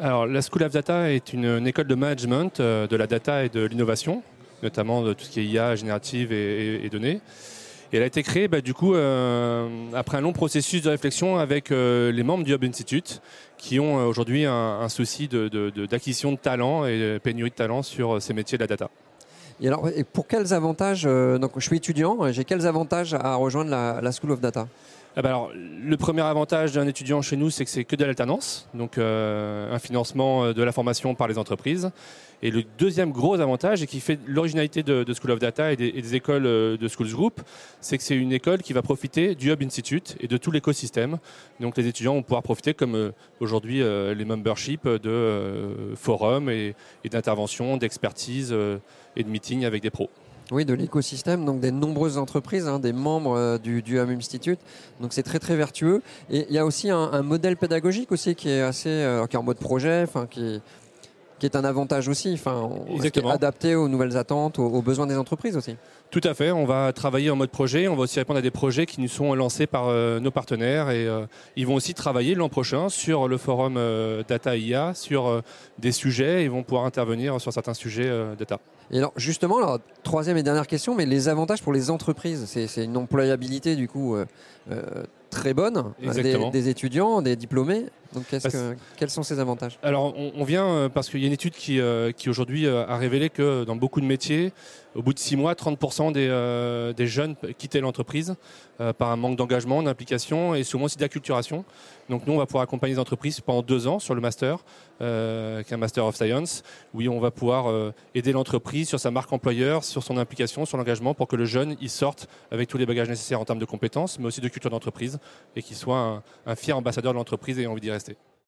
Alors, la School of Data est une, école de management euh, de la data et de l'innovation, notamment de tout ce qui est IA, générative et, données. Elle a été créée, bah, du coup, euh, après un long processus de réflexion avec euh, les membres du Hub Institute, qui ont aujourd'hui un, souci de- de- de- d'acquisition de, talent et de pénurie de talent sur ces métiers de la data. Et alors, et pour quels avantages euh, Donc, je suis étudiant, j'ai quels avantages à rejoindre la, School of Data? Ah bah alors, le premier avantage d'un étudiant chez nous, c'est que c'est que de l'alternance, donc euh, un financement de la formation par les entreprises. Et le deuxième gros avantage, et qui fait l'originalité de, School of Data et des, écoles euh, de Schools Group, c'est que c'est une école qui va profiter du Hub Institute et de tout l'écosystème. Donc les étudiants vont pouvoir profiter, comme euh, aujourd'hui euh, les memberships, de euh, forums et, d'interventions, d'expertise euh, et de meetings avec des pros. Oui, de l'écosystème, donc des nombreuses entreprises, hein, des membres euh, du, du Institute. Donc c'est très très vertueux. Et il y a aussi un, modèle pédagogique aussi qui est assez, euh, qui est en mode projet, enfin qui qui est un avantage aussi, enfin adapté aux nouvelles attentes, aux, aux besoins des entreprises aussi. Tout à fait, on va travailler en mode projet, on va aussi répondre à des projets qui nous sont lancés par euh, nos partenaires. Et euh, ils vont aussi travailler l'an prochain sur le forum euh, Data IA, sur euh, des sujets, ils vont pouvoir intervenir sur certains sujets data. Et alors justement, alors, troisième et dernière question, mais les avantages pour les entreprises, c'est une employabilité du coup très bonne. Des étudiants, des diplômés. Donc que- quels sont ces avantages? Alors on, on vient euh, parce qu'il y a une étude qui, euh, qui aujourd'hui euh, a révélé que dans beaucoup de métiers, au bout de six mois, 30% des, euh, des jeunes quittaient l'entreprise euh, par un manque d'engagement, d'implication et souvent aussi d'acculturation. Donc nous, on va pouvoir accompagner les entreprises pendant deux ans sur le master, euh, qui est un master of science, où on va pouvoir aider l'entreprise sur sa marque employeur, sur son implication, sur l'engagement, pour que le jeune il sorte avec tous les bagages nécessaires en termes de compétences, mais aussi de culture d'entreprise, et qu'il soit un, un fier ambassadeur de l'entreprise et ait envie d'y rester.